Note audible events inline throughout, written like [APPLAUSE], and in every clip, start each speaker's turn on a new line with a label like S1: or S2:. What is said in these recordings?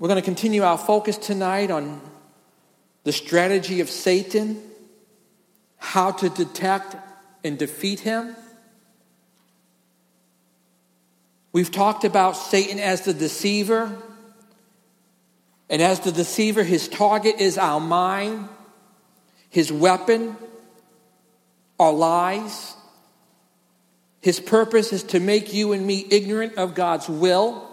S1: We're going to continue our focus tonight on the strategy of Satan, how to detect and defeat him. We've talked about Satan as the deceiver. And as the deceiver, his target is our mind, his weapon, our lies. His purpose is to make you and me ignorant of God's will.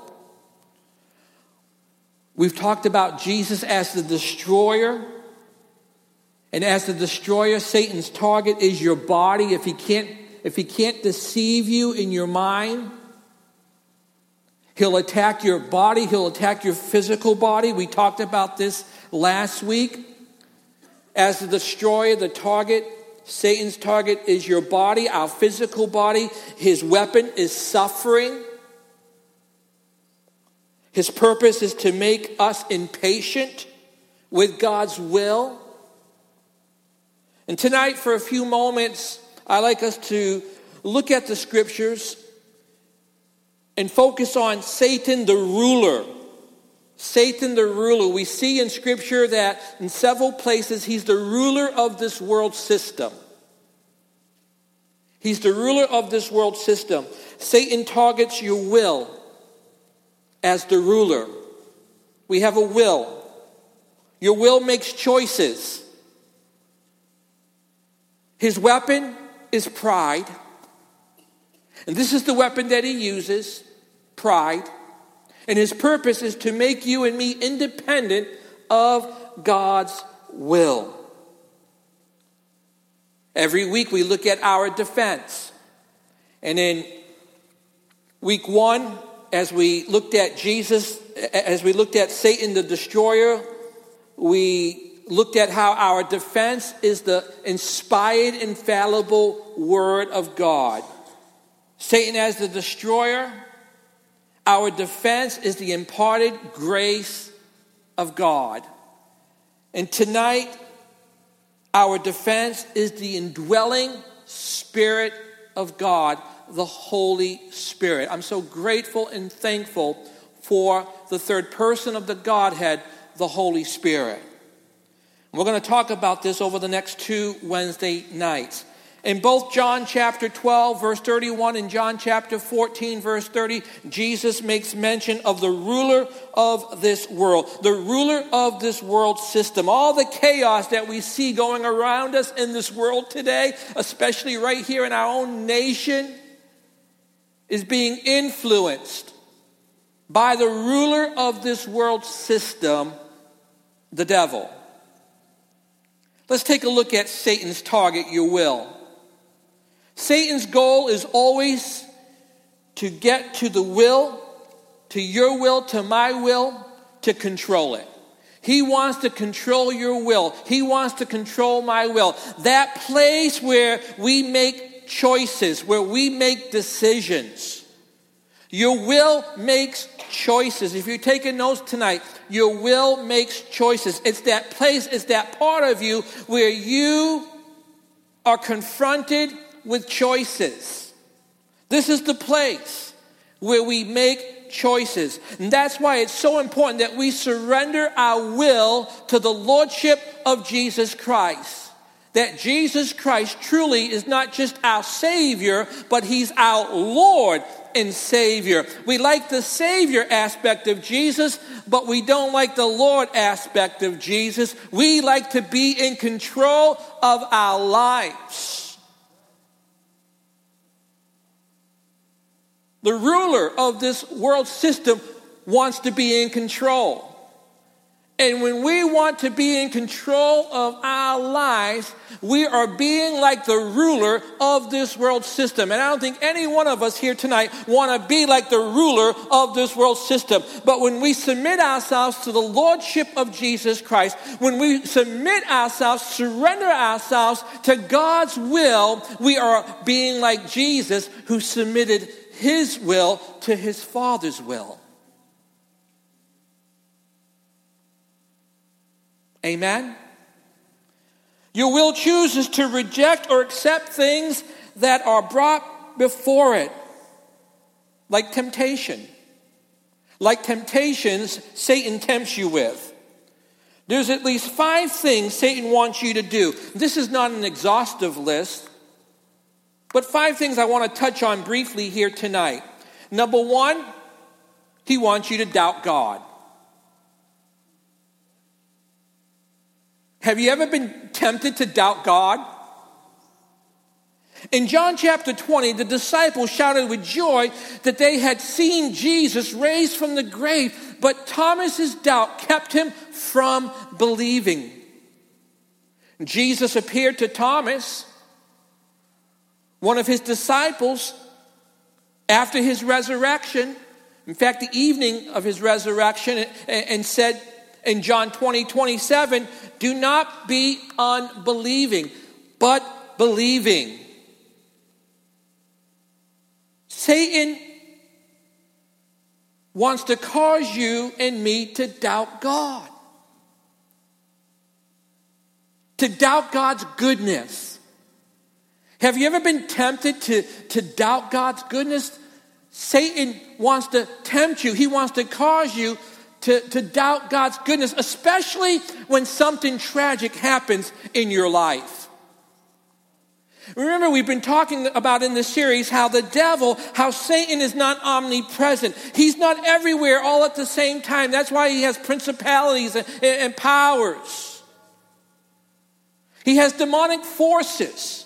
S1: We've talked about Jesus as the destroyer. And as the destroyer, Satan's target is your body. If he can't, if he can't deceive you in your mind, he'll attack your body, he'll attack your physical body. We talked about this last week. As the destroyer, the target, Satan's target is your body, our physical body. His weapon is suffering. His purpose is to make us impatient with God's will. And tonight, for a few moments, I like us to look at the scriptures and focus on Satan the ruler. Satan the ruler. We see in scripture that in several places he's the ruler of this world system. He's the ruler of this world system. Satan targets your will as the ruler. We have a will. Your will makes choices. His weapon is pride. And this is the weapon that he uses pride. And his purpose is to make you and me independent of God's will. Every week we look at our defense. And in week one, as we looked at Jesus, as we looked at Satan the destroyer, we looked at how our defense is the inspired, infallible Word of God. Satan as the destroyer, our defense is the imparted grace of God. And tonight, our defense is the indwelling Spirit of God the Holy Spirit. I'm so grateful and thankful for the third person of the Godhead, the Holy Spirit. We're going to talk about this over the next two Wednesday nights. In both John chapter 12, verse 31, and John chapter 14, verse 30, Jesus makes mention of the ruler of this world, the ruler of this world system. All the chaos that we see going around us in this world today, especially right here in our own nation, is being influenced by the ruler of this world system, the devil. Let's take a look at Satan's target, your will. Satan's goal is always to get to the will, to your will, to my will, to control it. He wants to control your will. He wants to control my will. That place where we make choices, where we make decisions. Your will makes choices. If you're taking notes tonight, your will makes choices. It's that place, it's that part of you where you are confronted with choices. This is the place where we make choices. And that's why it's so important that we surrender our will to the Lordship of Jesus Christ that Jesus Christ truly is not just our Savior, but He's our Lord and Savior. We like the Savior aspect of Jesus, but we don't like the Lord aspect of Jesus. We like to be in control of our lives. The ruler of this world system wants to be in control. And when we want to be in control of our lives, we are being like the ruler of this world system. And I don't think any one of us here tonight want to be like the ruler of this world system. But when we submit ourselves to the lordship of Jesus Christ, when we submit ourselves, surrender ourselves to God's will, we are being like Jesus who submitted his will to his Father's will. Amen? Your will chooses to reject or accept things that are brought before it, like temptation, like temptations Satan tempts you with. There's at least five things Satan wants you to do. This is not an exhaustive list, but five things I want to touch on briefly here tonight. Number one, he wants you to doubt God. Have you ever been tempted to doubt God? In John chapter 20, the disciples shouted with joy that they had seen Jesus raised from the grave, but Thomas's doubt kept him from believing. Jesus appeared to Thomas, one of his disciples, after his resurrection. In fact, the evening of his resurrection, and said in John 20, 27, do not be unbelieving, but believing. Satan wants to cause you and me to doubt God, to doubt God's goodness. Have you ever been tempted to, to doubt God's goodness? Satan wants to tempt you, he wants to cause you to, to doubt God's goodness, especially when something tragic happens in your life. Remember, we've been talking about in this series how the devil, how Satan is not omnipresent. He's not everywhere all at the same time. That's why he has principalities and, and powers. He has demonic forces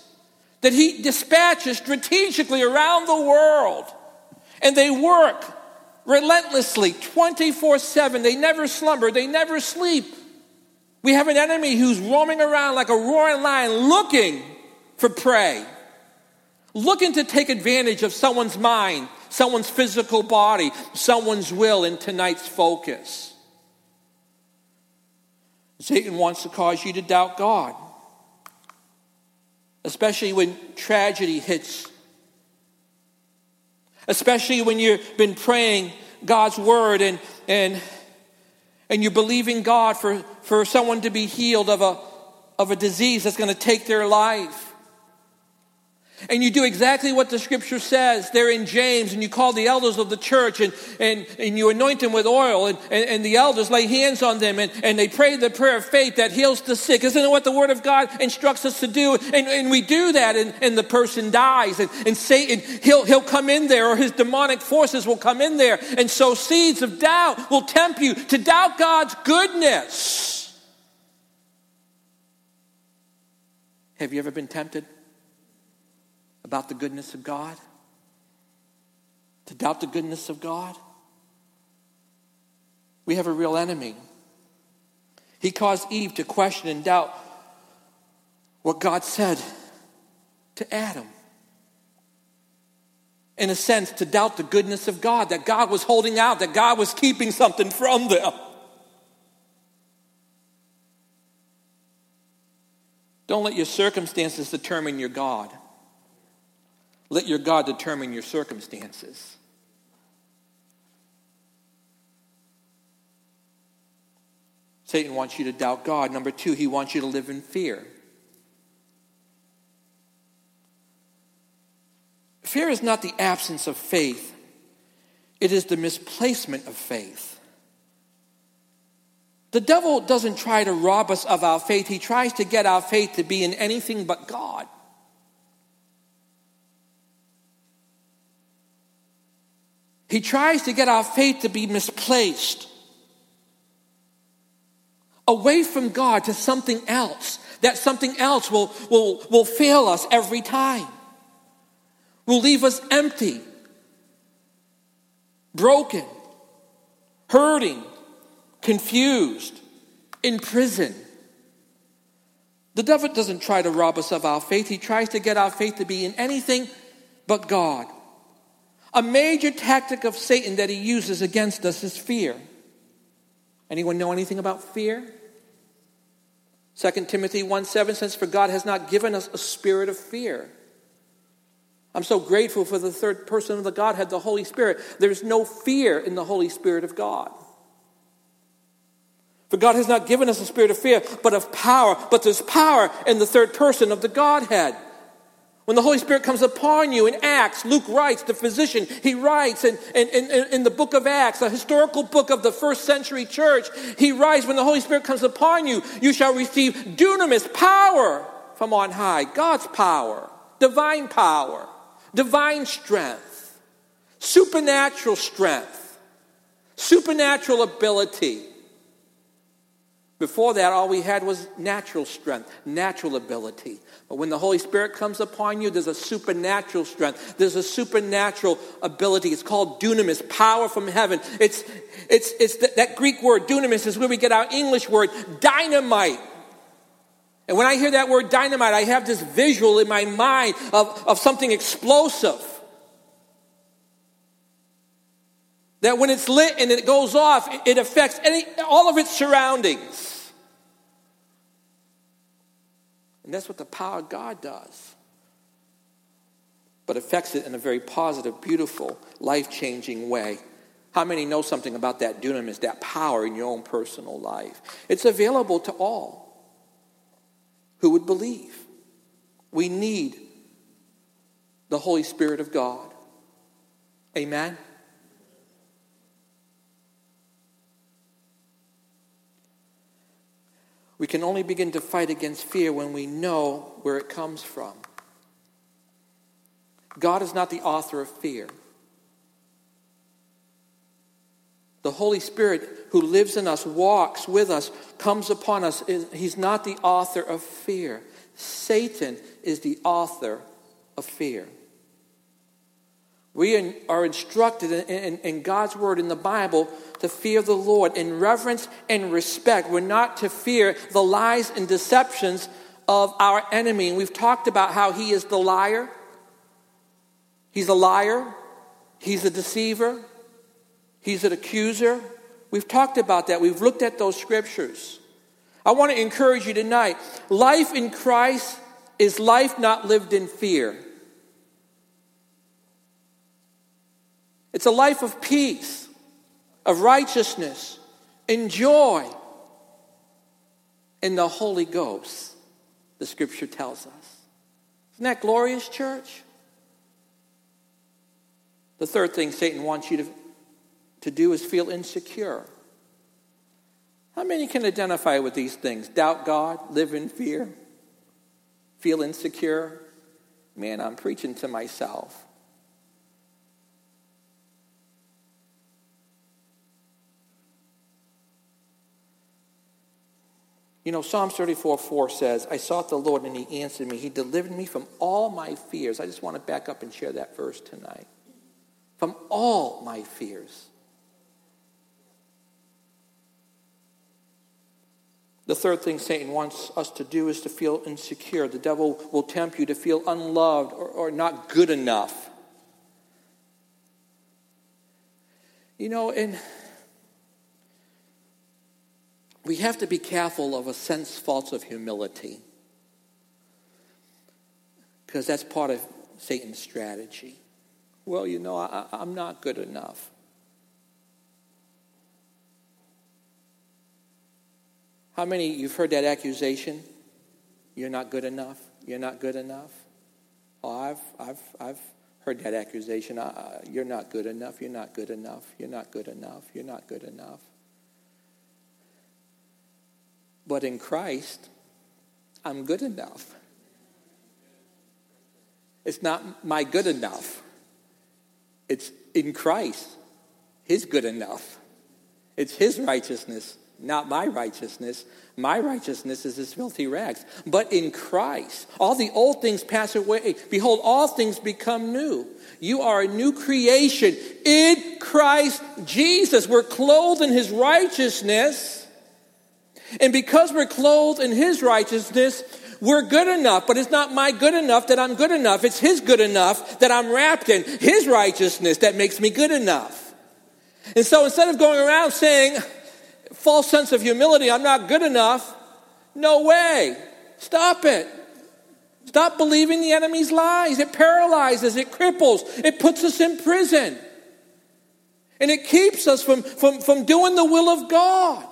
S1: that he dispatches strategically around the world. And they work relentlessly 24 7. They never slumber, they never sleep. We have an enemy who's roaming around like a roaring lion looking for prey, looking to take advantage of someone's mind, someone's physical body, someone's will in tonight's focus. Satan wants to cause you to doubt God, especially when tragedy hits, especially when you've been praying God's word and, and, and you're believing God for, for someone to be healed of a, of a disease that's going to take their life. And you do exactly what the scripture says there in James, and you call the elders of the church and, and, and you anoint them with oil, and, and, and the elders lay hands on them and, and they pray the prayer of faith that heals the sick. Isn't it what the word of God instructs us to do? And, and we do that, and, and the person dies, and, and Satan, he'll, he'll come in there, or his demonic forces will come in there, and sow seeds of doubt will tempt you to doubt God's goodness. Have you ever been tempted? About the goodness of God? To doubt the goodness of God? We have a real enemy. He caused Eve to question and doubt what God said to Adam. In a sense, to doubt the goodness of God, that God was holding out, that God was keeping something from them. Don't let your circumstances determine your God. Let your God determine your circumstances. Satan wants you to doubt God. Number two, he wants you to live in fear. Fear is not the absence of faith, it is the misplacement of faith. The devil doesn't try to rob us of our faith, he tries to get our faith to be in anything but God. He tries to get our faith to be misplaced away from God to something else. That something else will, will, will fail us every time, will leave us empty, broken, hurting, confused, in prison. The devil doesn't try to rob us of our faith. He tries to get our faith to be in anything but God. A major tactic of Satan that he uses against us is fear. Anyone know anything about fear? 2 Timothy 1 7 says, For God has not given us a spirit of fear. I'm so grateful for the third person of the Godhead, the Holy Spirit. There's no fear in the Holy Spirit of God. For God has not given us a spirit of fear, but of power. But there's power in the third person of the Godhead. When the Holy Spirit comes upon you in Acts, Luke writes, the physician, he writes in, in, in, in, the book of Acts, a historical book of the first century church, he writes, when the Holy Spirit comes upon you, you shall receive dunamis, power from on high, God's power, divine power, divine strength, supernatural strength, supernatural ability. Before that, all we had was natural strength, natural ability. But when the Holy Spirit comes upon you, there's a supernatural strength. There's a supernatural ability. It's called dunamis, power from heaven. It's, it's, it's that, that Greek word, dunamis, is where we get our English word, dynamite. And when I hear that word dynamite, I have this visual in my mind of, of something explosive. That when it's lit and it goes off, it affects any, all of its surroundings. And that's what the power of God does. But affects it in a very positive, beautiful, life changing way. How many know something about that dunamis, that power in your own personal life? It's available to all who would believe. We need the Holy Spirit of God. Amen? We can only begin to fight against fear when we know where it comes from. God is not the author of fear. The Holy Spirit who lives in us, walks with us, comes upon us. He's not the author of fear. Satan is the author of fear. We are instructed in, God's word in the Bible to fear the Lord in reverence and respect. We're not to fear the lies and deceptions of our enemy. And we've talked about how he is the liar. He's a liar. He's a deceiver. He's an accuser. We've talked about that. We've looked at those scriptures. I want to encourage you tonight. Life in Christ is life not lived in fear. It's a life of peace, of righteousness, and joy in the Holy Ghost, the scripture tells us. Isn't that glorious, church? The third thing Satan wants you to, to do is feel insecure. How many can identify with these things? Doubt God, live in fear, feel insecure? Man, I'm preaching to myself. You know, Psalms 34 4 says, I sought the Lord and he answered me. He delivered me from all my fears. I just want to back up and share that verse tonight. From all my fears. The third thing Satan wants us to do is to feel insecure. The devil will tempt you to feel unloved or, or not good enough. You know, and we have to be careful of a sense false of humility because that's part of Satan's strategy. Well, you know, I, am not good enough. How many you've heard that accusation? You're not good enough. You're not good enough. Oh, I've, I've, I've heard that accusation. You're not good enough. You're not good enough. You're not good enough. You're not good enough. But in Christ, I'm good enough. It's not my good enough. It's in Christ, His good enough. It's His righteousness, not my righteousness. My righteousness is as filthy rags. But in Christ, all the old things pass away. Behold, all things become new. You are a new creation in Christ Jesus. We're clothed in His righteousness. And because we're clothed in His righteousness, we're good enough, but it's not my good enough that I'm good enough. It's His good enough that I'm wrapped in. His righteousness that makes me good enough. And so instead of going around saying, false sense of humility, I'm not good enough, no way. Stop it. Stop believing the enemy's lies. It paralyzes, it cripples, it puts us in prison. And it keeps us from, from, from doing the will of God.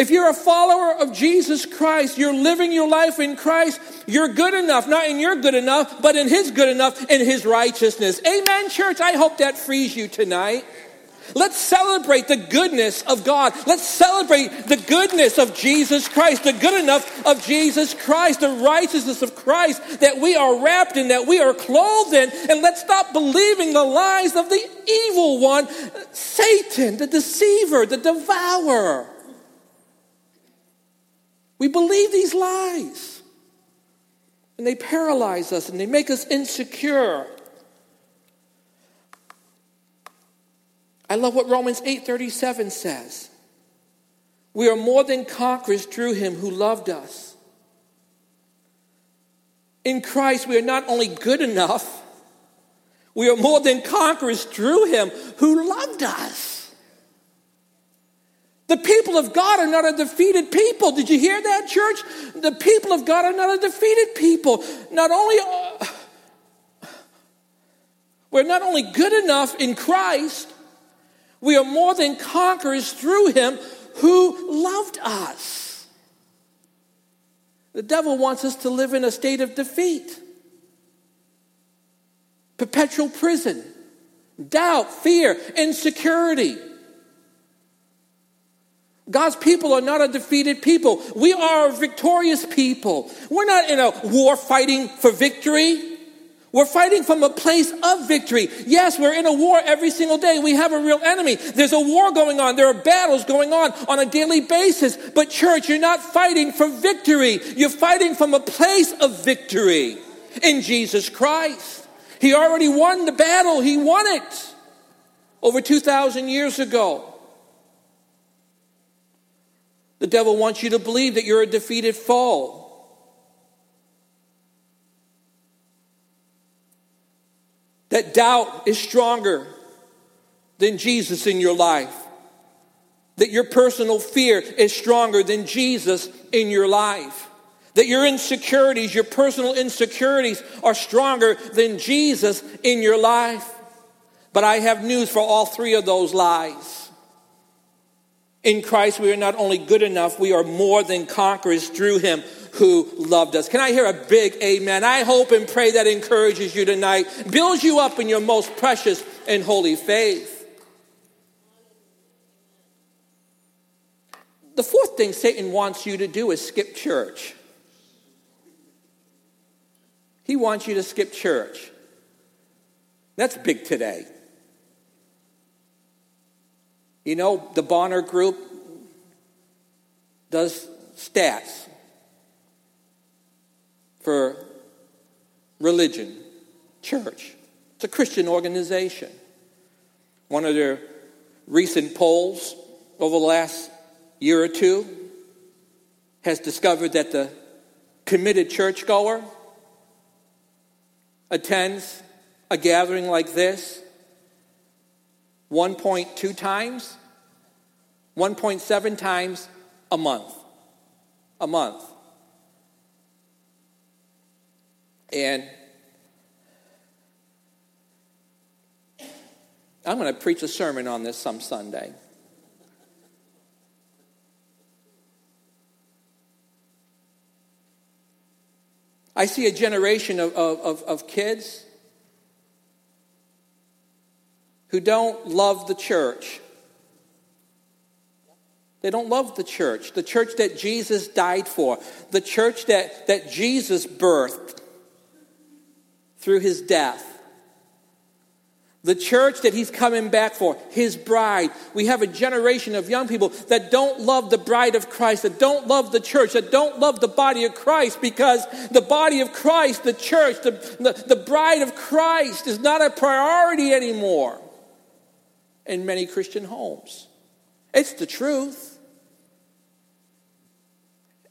S1: If you're a follower of Jesus Christ, you're living your life in Christ, you're good enough, not in your good enough, but in His good enough, in His righteousness. Amen, church. I hope that frees you tonight. Let's celebrate the goodness of God. Let's celebrate the goodness of Jesus Christ, the good enough of Jesus Christ, the righteousness of Christ that we are wrapped in, that we are clothed in. And let's stop believing the lies of the evil one, Satan, the deceiver, the devourer. We believe these lies. And they paralyze us and they make us insecure. I love what Romans 8:37 says. We are more than conquerors through him who loved us. In Christ, we are not only good enough, we are more than conquerors through him who loved us. The people of God are not a defeated people. Did you hear that, church? The people of God are not a defeated people. Not only uh, we're not only good enough in Christ, we are more than conquerors through him who loved us. The devil wants us to live in a state of defeat, perpetual prison, doubt, fear, insecurity. God's people are not a defeated people. We are a victorious people. We're not in a war fighting for victory. We're fighting from a place of victory. Yes, we're in a war every single day. We have a real enemy. There's a war going on. There are battles going on on a daily basis. But, church, you're not fighting for victory. You're fighting from a place of victory in Jesus Christ. He already won the battle, He won it over 2,000 years ago. The devil wants you to believe that you're a defeated foe. that doubt is stronger than Jesus in your life. That your personal fear is stronger than Jesus in your life. That your insecurities, your personal insecurities, are stronger than Jesus in your life. But I have news for all three of those lies. In Christ, we are not only good enough, we are more than conquerors through Him who loved us. Can I hear a big amen? I hope and pray that encourages you tonight, builds you up in your most precious and holy faith. The fourth thing Satan wants you to do is skip church. He wants you to skip church. That's big today. You know, the Barna Group does stats for religion, church. It's a Christian organization. One of their recent polls over the last year or two has discovered that the committed churchgoer attends a gathering like this 1.2 times, 1.7 times a month. A month. And I'm going to preach a sermon on this some Sunday. I see a generation of, of, of, kids who don't love the church. They don't love the church, the church that Jesus died for, the church that, that Jesus birthed through his death. The church that he's coming back for, his bride. We have a generation of young people that don't love the bride of Christ, that don't love the church, that don't love the body of Christ because the body of Christ, the church, the, the, the bride of Christ is not a priority anymore in many Christian homes. It's the truth.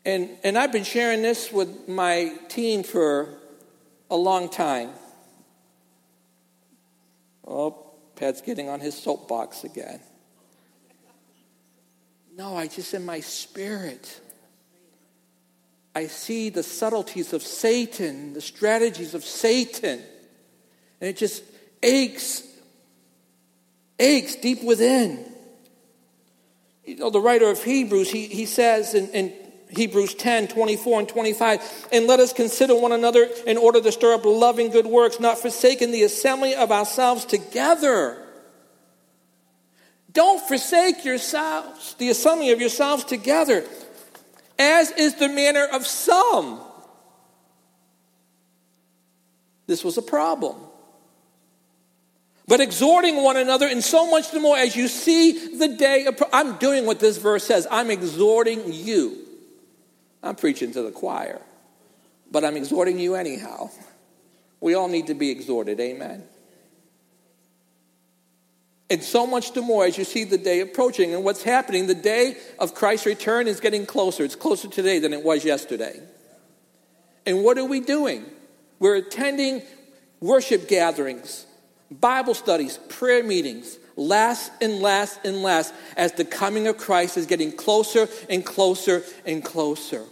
S1: And, and I've been sharing this with my team for a long time. Oh, Pat's getting on his soapbox again. No, I just in my spirit. I see the subtleties of Satan, the strategies of Satan, and it just aches, aches deep within. you know, the writer of Hebrews, he, he says in, in Hebrews 10, 24 and 25, and let us consider one another in order to stir up loving good works, not forsaking the assembly of ourselves together. Don't forsake yourselves, the assembly of yourselves together, as is the manner of some. This was a problem. But exhorting one another, and so much the more as you see the day. Of, I'm doing what this verse says. I'm exhorting you. I'm preaching to the choir, but I'm exhorting you anyhow. We all need to be exhorted. Amen. And so much the more as you see the day approaching and what's happening, the day of Christ's return is getting closer. It's closer today than it was yesterday. And what are we doing? We're attending worship gatherings, Bible studies, prayer meetings, less and less and less as the coming of Christ is getting closer and closer and closer.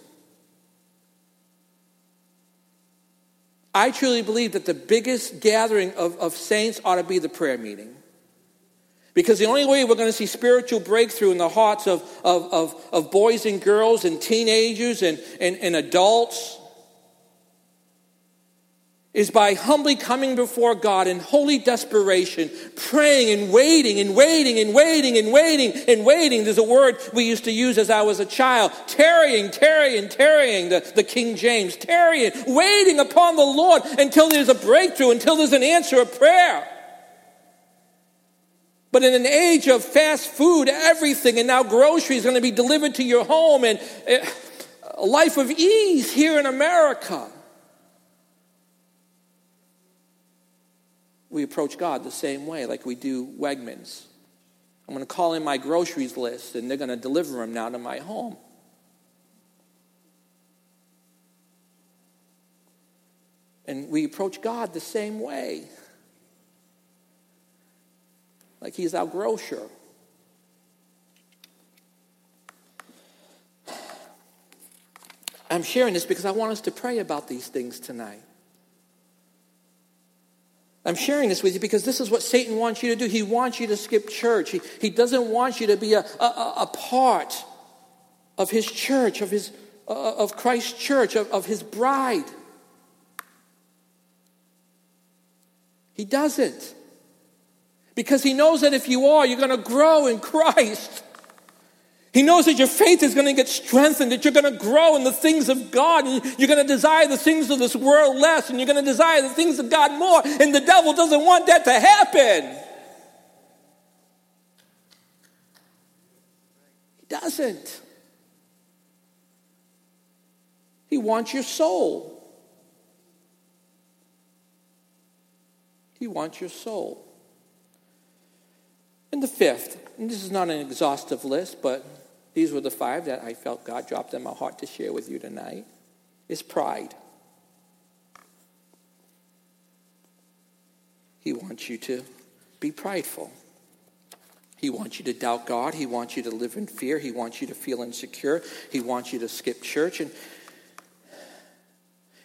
S1: I truly believe that the biggest gathering of, of saints ought to be the prayer meeting. Because the only way we're going to see spiritual breakthrough in the hearts of, of, of, of boys and girls and teenagers and, and, and adults is by humbly coming before God in holy desperation, praying and waiting and waiting and waiting and waiting and waiting. There's a word we used to use as I was a child tarrying, tarrying, tarrying, the, the King James, tarrying, waiting upon the Lord until there's a breakthrough, until there's an answer of prayer. But in an age of fast food, everything, and now groceries are going to be delivered to your home, and uh, a life of ease here in America. We approach God the same way, like we do Wegmans. I'm going to call in my groceries list, and they're going to deliver them now to my home. And we approach God the same way, like He's our grocer. I'm sharing this because I want us to pray about these things tonight. I'm sharing this with you because this is what Satan wants you to do. He wants you to skip church. He, he doesn't want you to be a, a, a part of his church, of, his, uh, of Christ's church, of, of his bride. He doesn't. Because he knows that if you are, you're going to grow in Christ. He knows that your faith is going to get strengthened, that you're going to grow in the things of God, and you're going to desire the things of this world less, and you're going to desire the things of God more, and the devil doesn't want that to happen. He doesn't. He wants your soul. He wants your soul. And the fifth, and this is not an exhaustive list, but these were the five that I felt God dropped in my heart to share with you tonight. Is pride. He wants you to be prideful. He wants you to doubt God. He wants you to live in fear. He wants you to feel insecure. He wants you to skip church. And,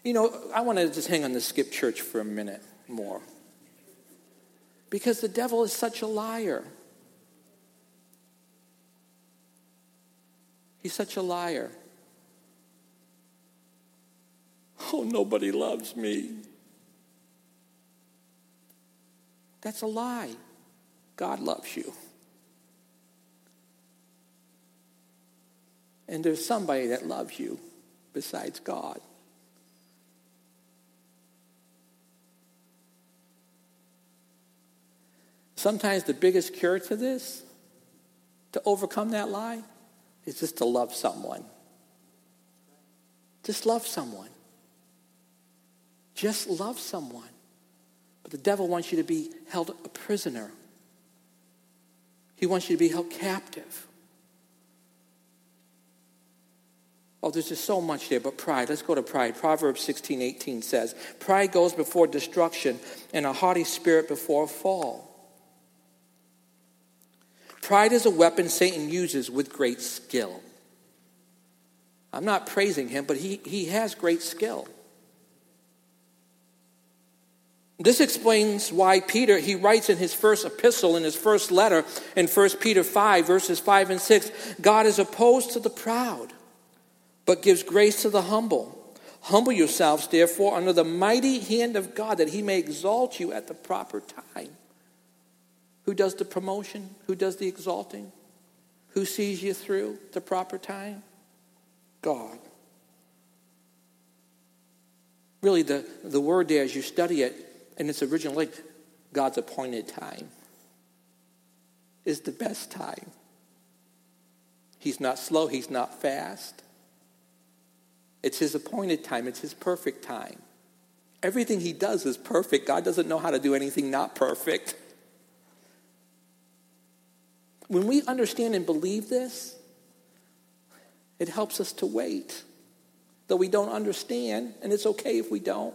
S1: you know, I want to just hang on the skip church for a minute more. Because the devil is such a liar. He's such a liar. Oh, nobody loves me. That's a lie. God loves you. And there's somebody that loves you besides God. Sometimes the biggest cure to this, to overcome that lie, is just to love someone. Just love someone. Just love someone. But the devil wants you to be held a prisoner. He wants you to be held captive. Oh, there's just so much there, but pride. Let's go to pride. Proverbs 16, 18 says, Pride goes before destruction, and a haughty spirit before a fall. Pride is a weapon Satan uses with great skill. I'm not praising him, but he, he has great skill. This explains why Peter, he writes in his first epistle, in his first letter, in 1 Peter 5, verses 5 and 6 God is opposed to the proud, but gives grace to the humble. Humble yourselves, therefore, under the mighty hand of God, that he may exalt you at the proper time. Who does the promotion? Who does the exalting? Who sees you through the proper time? God. Really, the, the word there, as you study it in its original language, God's appointed time is the best time. He's not slow, he's not fast. It's his appointed time, it's his perfect time. Everything he does is perfect. God doesn't know how to do anything not perfect. When we understand and believe this, it helps us to wait. Though we don't understand, and it's okay if we don't.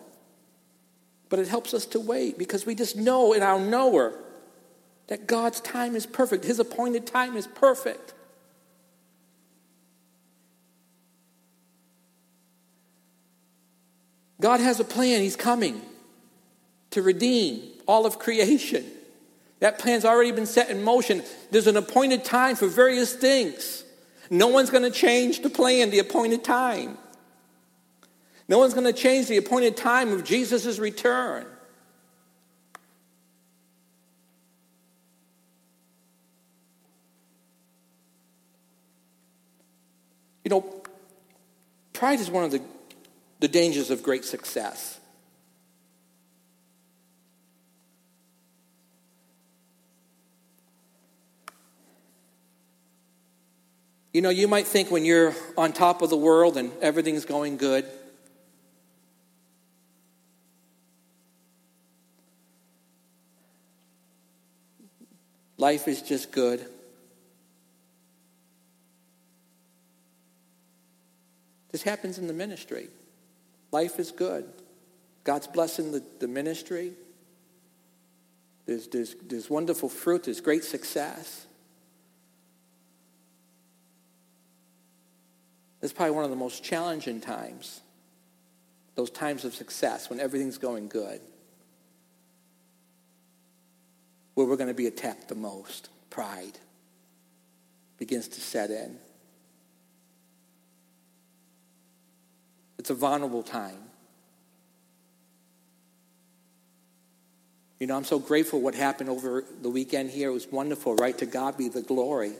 S1: But it helps us to wait because we just know in our knower that God's time is perfect. His appointed time is perfect. God has a plan. He's coming to redeem all of creation. That plan's already been set in motion. There's an appointed time for various things. No one's going to change the plan, the appointed time. No one's going to change the appointed time of Jesus' return. You know, pride is one of the, the dangers of great success. You know, you might think when you're on top of the world and everything's going good, Life is just good. This happens in the ministry. Life is good. God's blessing the, the ministry. There's, there's, there's wonderful fruit. There's great success. It's probably one of the most challenging times. Those times of success when everything's going good where we're going to be attacked the most. Pride begins to set in. It's a vulnerable time. You know, I'm so grateful what happened over the weekend here. It was wonderful, right? To God be the glory.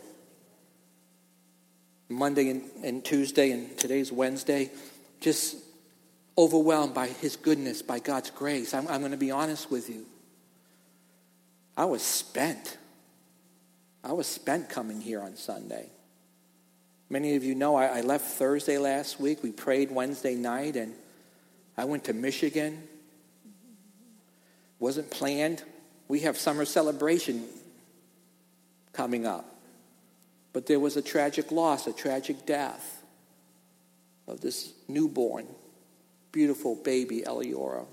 S1: Monday and, and Tuesday, and today's Wednesday, just overwhelmed by His goodness, by God's grace. I'm, I'm going to be honest with you. I was spent. I was spent coming here on Sunday. Many of you know I, I, left Thursday last week. We prayed Wednesday night, and I went to Michigan. Wasn't planned. We have summer celebration coming up. But there was a tragic loss, a tragic death of this newborn, beautiful baby, Eliora.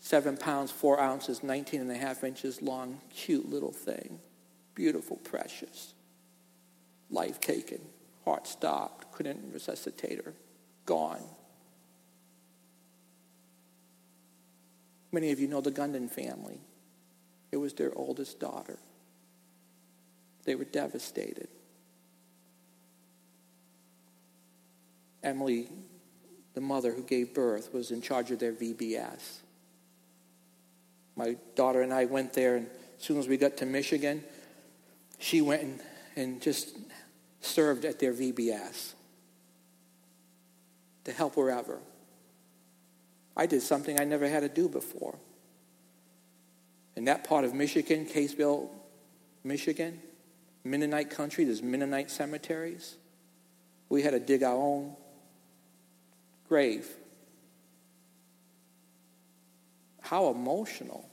S1: Seven pounds, four ounces, 19 and a half inches long, cute little thing. Beautiful, precious. Life taken, heart stopped, couldn't resuscitate her, gone. Many of you know the Gundon family. It was their oldest daughter. They were devastated. Emily, the mother who gave birth, was in charge of their VBS. My daughter and I went there, and as soon as we got to Michigan, she went and, and just served at their VBS to help wherever. I did something I never had to do before. In that part of Michigan, Caseville, Michigan, Mennonite country, there's Mennonite cemeteries. We had to dig our own grave. How emotional.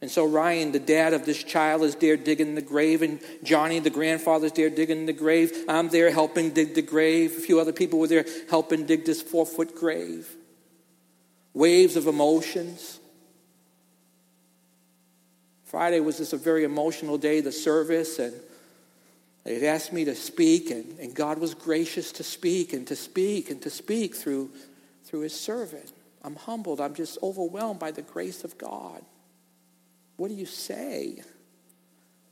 S1: And so Ryan, the dad of this child, is there digging the grave, and Johnny, the grandfather, is there digging the grave. I'm there helping dig the grave. A few other people were there helping dig this four foot grave. Waves of emotions. Friday was just a very emotional day, the service, and they had asked me to speak, and, and God was gracious to speak and to speak and to speak through, through his servant. I'm humbled. I'm just overwhelmed by the grace of God. What do you say?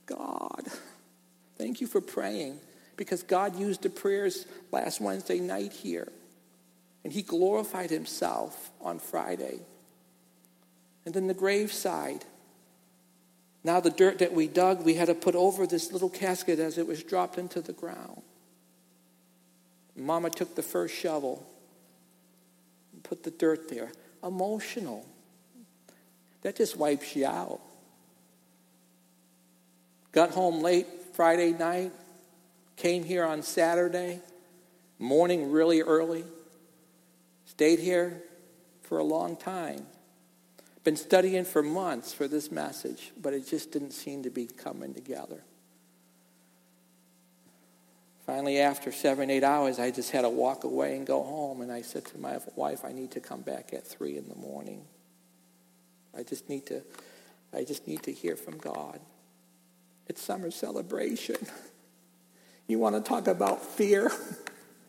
S1: God, thank you for praying because God used the prayers last Wednesday night here. And he glorified himself on Friday. And then the graveside. Now, the dirt that we dug, we had to put over this little casket as it was dropped into the ground. Mama took the first shovel and put the dirt there. Emotional. That just wipes you out. Got home late Friday night, came here on Saturday, morning really early, stayed here for a long time. Been studying for months for this message, but it just didn't seem to be coming together. Finally, after seven, eight hours, I just had to walk away and go home. And I said to my wife, I need to come back at three in the morning. I just need to, I just need to hear from God. It's summer celebration. You want to talk about fear?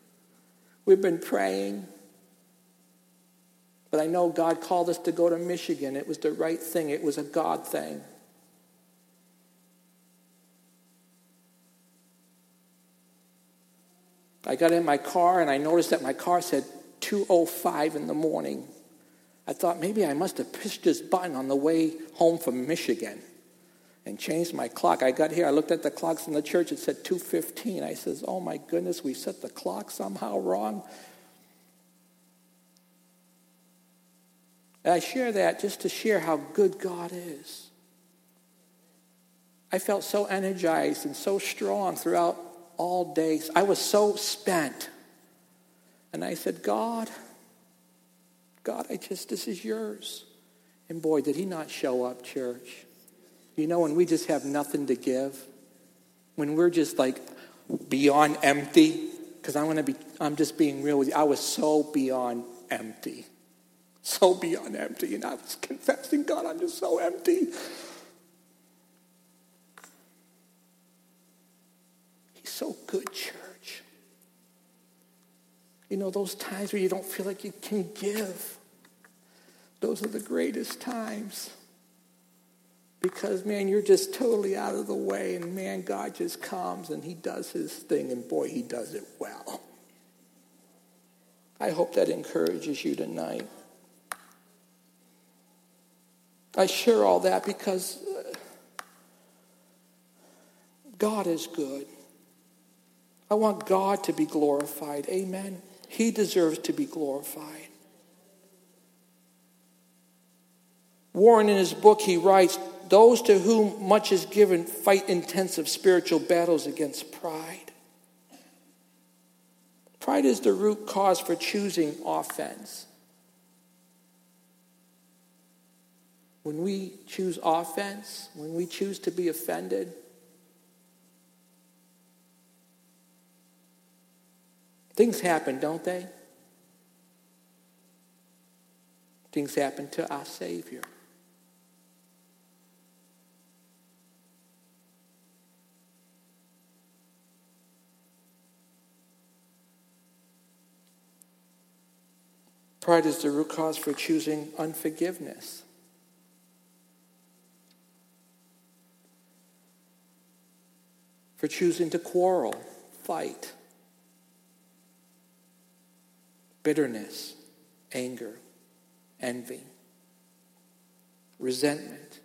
S1: [LAUGHS] We've been praying. But I know God called us to go to Michigan. It was the right thing, it was a God thing. I got in my car and I noticed that my car said 205 in the morning. I thought maybe I must have pushed this button on the way home from Michigan and changed my clock. I got here, I looked at the clocks in the church, it said 215. I says, "Oh my goodness, we set the clock somehow wrong." And I share that just to share how good God is. I felt so energized and so strong throughout all day. I was so spent. And I said, God, God, I just, this is yours. And boy, did he not show up, church. You know, when we just have nothing to give, when we're just like beyond empty, because I'm going to be, I'm just being real with you. I was so beyond empty. So beyond empty. And I was confessing, God, I'm just so empty. He's so good, church. You know, those times where you don't feel like you can give, those are the greatest times because, man, you're just totally out of the way, and man, God just comes and He does His thing, and boy, He does it well. I hope that encourages you tonight. I share all that because uh, God is good. I want God to be glorified. Amen. He deserves to be glorified. Warren, in his book, he writes, those to whom much is given fight intensive spiritual battles against pride. Pride is the root cause for choosing offense. When we choose offense, when we choose to be offended, things happen, don't they? Things happen to our Savior. Pride is the root cause for choosing unforgiveness. For choosing to quarrel, fight, bitterness, anger, envy, resentment,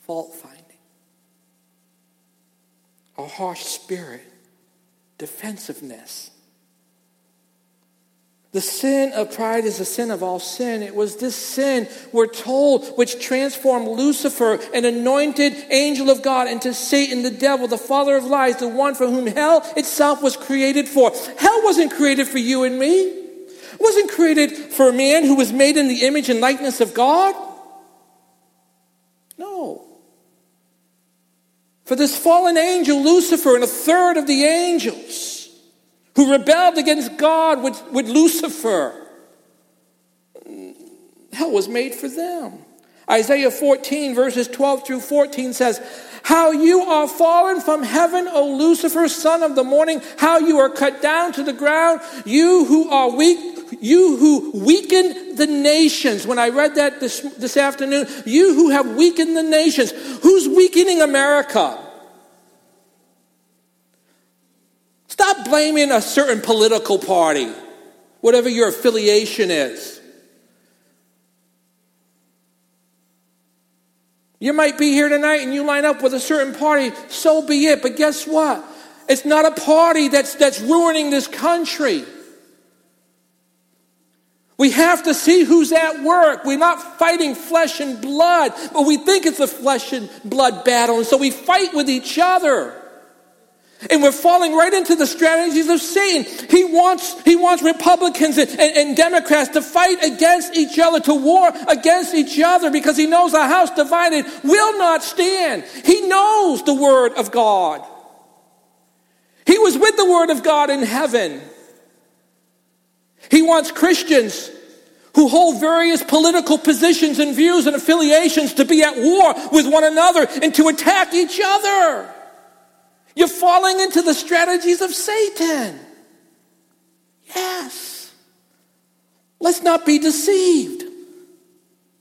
S1: fault finding, a harsh spirit, defensiveness the sin of pride is the sin of all sin. It was this sin, we're told, which transformed Lucifer, an anointed angel of God, into Satan, the devil, the father of lies, the one for whom hell itself was created for. Hell wasn't created for you and me. It wasn't created for a man who was made in the image and likeness of God. No. For this fallen angel, Lucifer, and a third of the angels who rebelled against God with, with Lucifer. Hell was made for them. Isaiah 14, verses 12 through 14 says, How you are fallen from heaven, O Lucifer, son of the morning, how you are cut down to the ground, you who are weak, you who weaken the nations. When I read that this, this afternoon, you who have weakened the nations. Who's weakening America? Stop blaming a certain political party, whatever your affiliation is. You might be here tonight and you line up with a certain party, so be it. But guess what? It's not a party that's, that's ruining this country. We have to see who's at work. We're not fighting flesh and blood, but we think it's a flesh and blood battle. And so we fight with each other. And we're falling right into the strategies of Satan. He wants, he wants Republicans and, and, and, Democrats to fight against each other, to war against each other, because he knows a house divided will not stand. He knows the Word of God. He was with the Word of God in heaven. He wants Christians who hold various political positions and views and affiliations to be at war with one another and to attack each other. You're falling into the strategies of Satan. Yes. Let's not be deceived.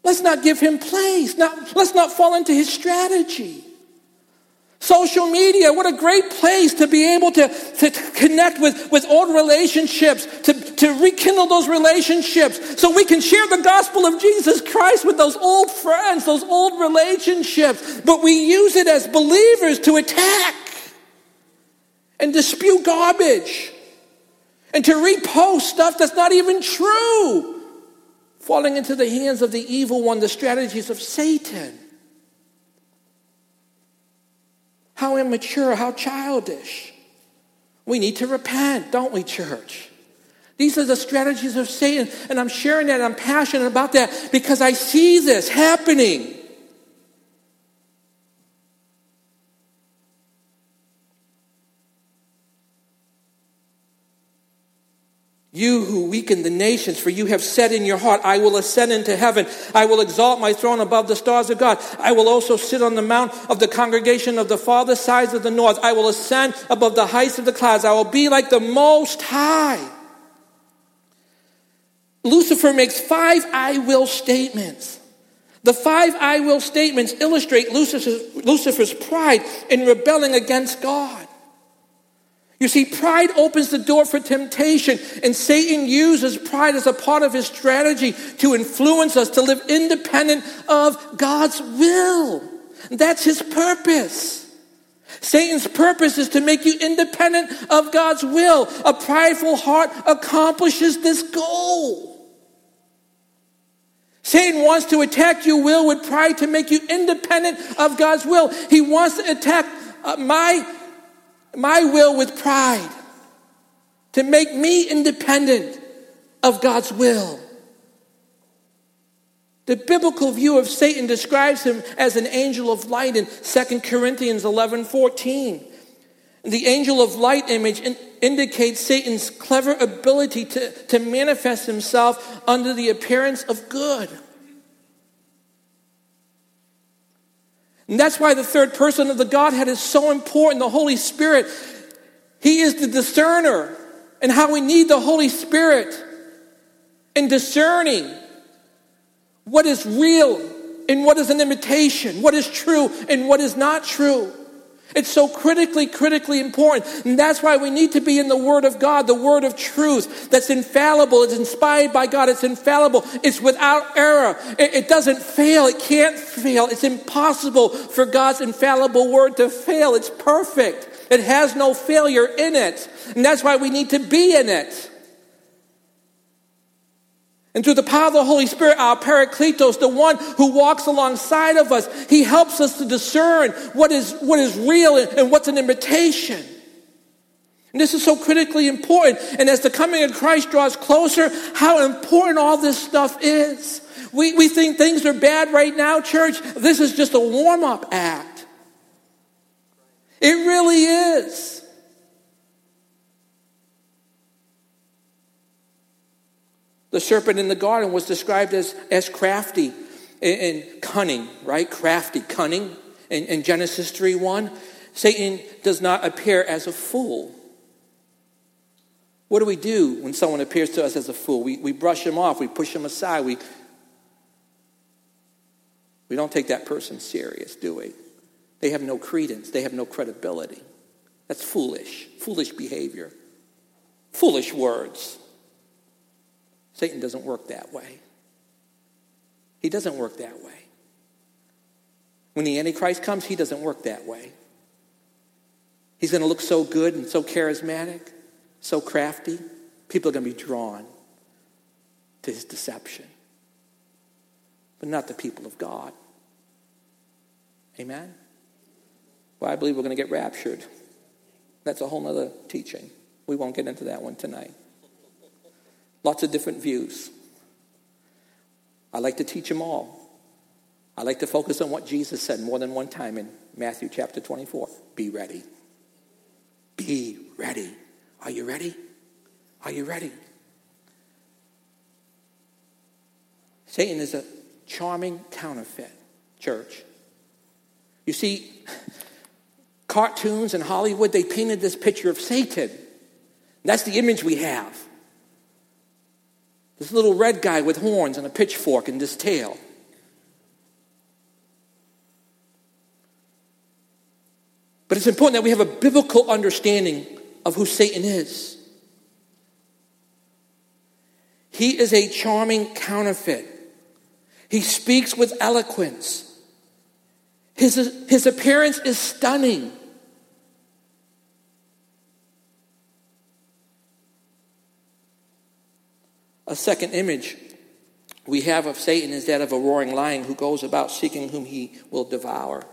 S1: Let's not give him place. Not, let's not fall into his strategy. Social media, what a great place to be able to, to connect with, with old relationships, to, to rekindle those relationships, so we can share the gospel of Jesus Christ with those old friends, those old relationships. But we use it as believers to attack and dispute garbage and to repost stuff that's not even true, falling into the hands of the evil one, the strategies of Satan. How immature, how childish. We need to repent, don't we, church? These are the strategies of Satan, and I'm sharing that. I'm passionate about that because I see this happening. You who weaken the nations, for you have said in your heart, I will ascend into heaven. I will exalt my throne above the stars of God. I will also sit on the mount of the congregation of the farther sides of the north. I will ascend above the heights of the clouds. I will be like the most high. Lucifer makes five I will statements. The five I will statements illustrate Lucifer's pride in rebelling against God. You see, pride opens the door for temptation, and Satan uses pride as a part of his strategy to influence us to live independent of God's will. That's his purpose. Satan's purpose is to make you independent of God's will. A prideful heart accomplishes this goal. Satan wants to attack your will with pride to make you independent of God's will. He wants to attack uh, my my will with pride to make me independent of God's will. The biblical view of Satan describes him as an angel of light in 2 Corinthians 11 14. The angel of light image in, indicates Satan's clever ability to, to manifest himself under the appearance of good. And that's why the third person of the Godhead is so important. The Holy Spirit, He is the discerner, and how we need the Holy Spirit in discerning what is real and what is an imitation, what is true and what is not true. It's so critically, critically important. And that's why we need to be in the Word of God, the Word of truth that's infallible. It's inspired by God. It's infallible. It's without error. It, it, doesn't fail. It can't fail. It's impossible for God's infallible Word to fail. It's perfect. It has no failure in it. And that's why we need to be in it. And through the power of the Holy Spirit, our Parakletos, the one who walks alongside of us, he helps us to discern what is, what is real and what's an imitation. And this is so critically important. And as the coming of Christ draws closer, how important all this stuff is. We, we think things are bad right now, church. This is just a warm up act. It really is. The serpent in the garden was described as, as crafty and, cunning, right? Crafty, cunning in, in Genesis 3 1. Satan does not appear as a fool. What do we do when someone appears to us as a fool? We, we brush him off, we push him aside, we, we don't take that person serious, do we? They have no credence, they have no credibility. That's foolish, foolish behavior, foolish words. Satan doesn't work that way. He doesn't work that way. When the Antichrist comes, he doesn't work that way. He's going to look so good and so charismatic, so crafty. People are going to be drawn to his deception, but not the people of God. Amen? Well, I believe we're going to get raptured. That's a whole other teaching. We won't get into that one tonight. Lots of different views. I like to teach them all. I like to focus on what Jesus said more than one time in Matthew chapter 24 be ready. Be ready. Are you ready? Are you ready? Satan is a charming counterfeit, church. You see, cartoons in Hollywood, they painted this picture of Satan. That's the image we have. This little red guy with horns and a pitchfork and this tail. But it's important that we have a biblical understanding of who Satan is. He is a charming counterfeit. He speaks with eloquence. His, his appearance is stunning. A second image we have of Satan is that of a roaring lion who goes about seeking whom he will devour.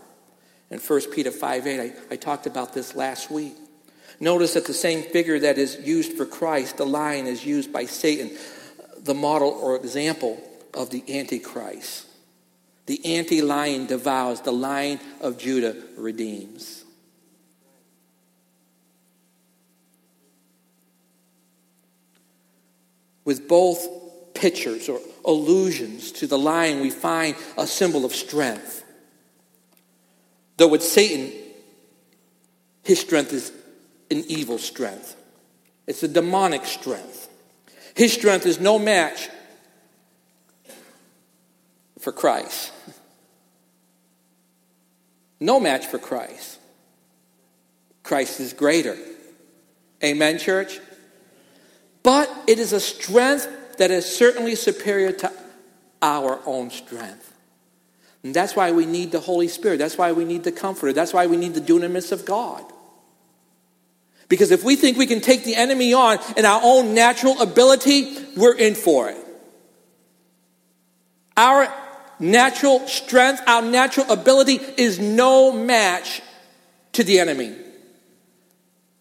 S1: In 1 Peter 5 8, I, I talked about this last week. Notice that the same figure that is used for Christ, the lion, is used by Satan, the model or example of the Antichrist. The anti lion devours, the lion of Judah redeems. With both pictures or allusions to the lion, we find a symbol of strength. Though with Satan, his strength is an evil strength, it's a demonic strength. His strength is no match for Christ. No match for Christ. Christ is greater. Amen, church? But it is a strength that is certainly superior to our own strength. And that's why we need the Holy Spirit. That's why we need the Comforter. That's why we need the dunamis of God. Because if we think we can take the enemy on in our own natural ability, we're in for it. Our natural strength, our natural ability is no match to the enemy.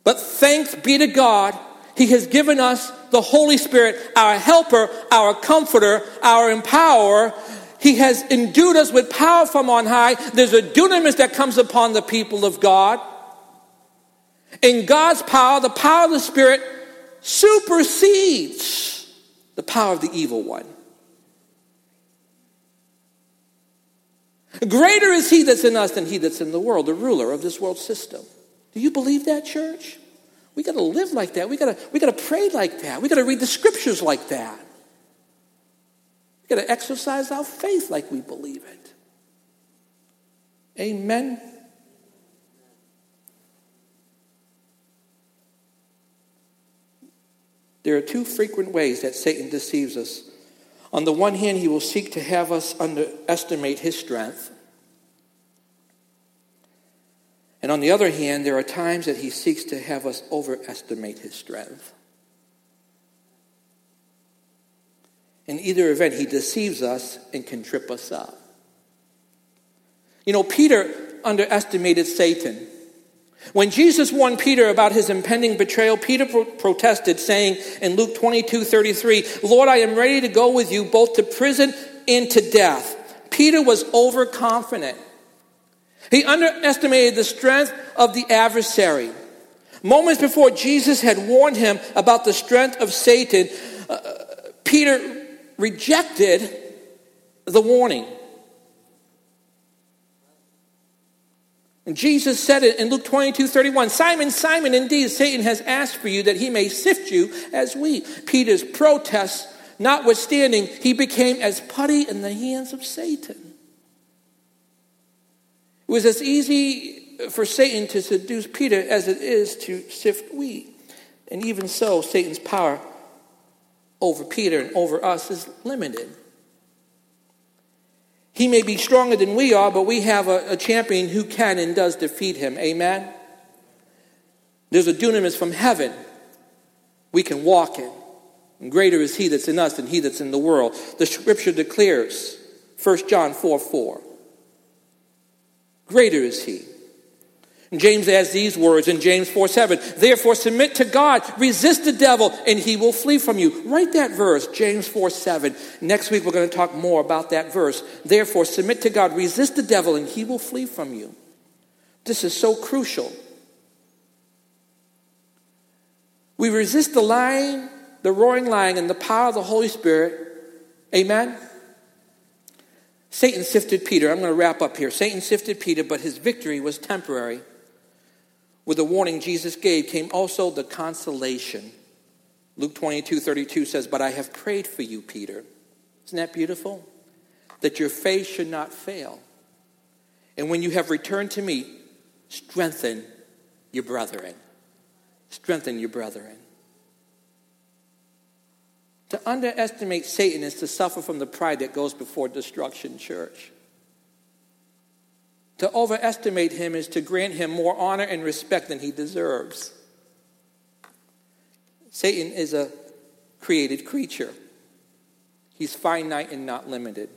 S1: But thanks be to God he has given us the Holy Spirit, our helper, our comforter, our empower. He has endued us with power from on high. There's a dunamis that comes upon the people of God. In God's power, the power of the Spirit supersedes the power of the evil one. Greater is he that's in us than he that's in the world, the ruler of this world system. Do you believe that, church? We got to live like that. We got to we got to pray like that. We got to read the scriptures like that. We got to exercise our faith like we believe it. Amen. There are two frequent ways that Satan deceives us. On the one hand, he will seek to have us underestimate his strength. And on the other hand, there are times that he seeks to have us overestimate his strength. In either event, he deceives us and can trip us up. You know, Peter underestimated Satan. When Jesus warned Peter about his impending betrayal, Peter pro- protested, saying in Luke 22 33, Lord, I am ready to go with you both to prison and to death. Peter was overconfident. He underestimated the strength of the adversary. Moments before Jesus had warned him about the strength of Satan, uh, Peter rejected the warning. And Jesus said it in Luke 22 31 Simon, Simon, indeed, Satan has asked for you that he may sift you as wheat. Peter's protest notwithstanding, he became as putty in the hands of Satan. It was as easy for Satan to seduce Peter as it is to sift wheat. And even so, Satan's power over Peter and over us is limited. He may be stronger than we are, but we have a, a champion who can and does defeat him. Amen? There's a dunamis from heaven we can walk in. And greater is he that's in us than he that's in the world. The scripture declares, 1 John 4 4. Greater is he. And James adds these words in James 4 7. Therefore, submit to God, resist the devil, and he will flee from you. Write that verse, James 4 7. Next week, we're going to talk more about that verse. Therefore, submit to God, resist the devil, and he will flee from you. This is so crucial. We resist the lying, the roaring lying, and the power of the Holy Spirit. Amen? Satan sifted Peter. I'm going to wrap up here. Satan sifted Peter, but his victory was temporary. With the warning Jesus gave came also the consolation. Luke 22 32 says, But I have prayed for you, Peter. Isn't that beautiful? That your faith should not fail. And when you have returned to me, strengthen your brethren. Strengthen your brethren. To underestimate Satan is to suffer from the pride that goes before destruction, church. To overestimate him is to grant him more honor and respect than he deserves. Satan is a created creature, he's finite and not limited.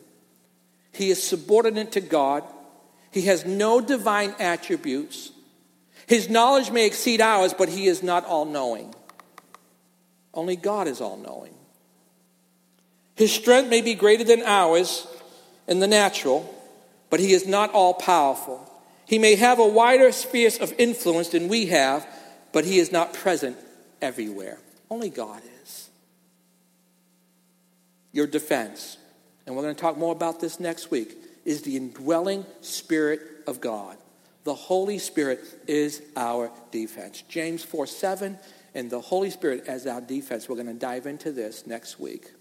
S1: He is subordinate to God, he has no divine attributes. His knowledge may exceed ours, but he is not all knowing. Only God is all knowing. His strength may be greater than ours in the natural, but he is not all powerful. He may have a wider sphere of influence than we have, but he is not present everywhere. Only God is. Your defense, and we're going to talk more about this next week, is the indwelling Spirit of God. The Holy Spirit is our defense. James 4 7, and the Holy Spirit as our defense. We're going to dive into this next week.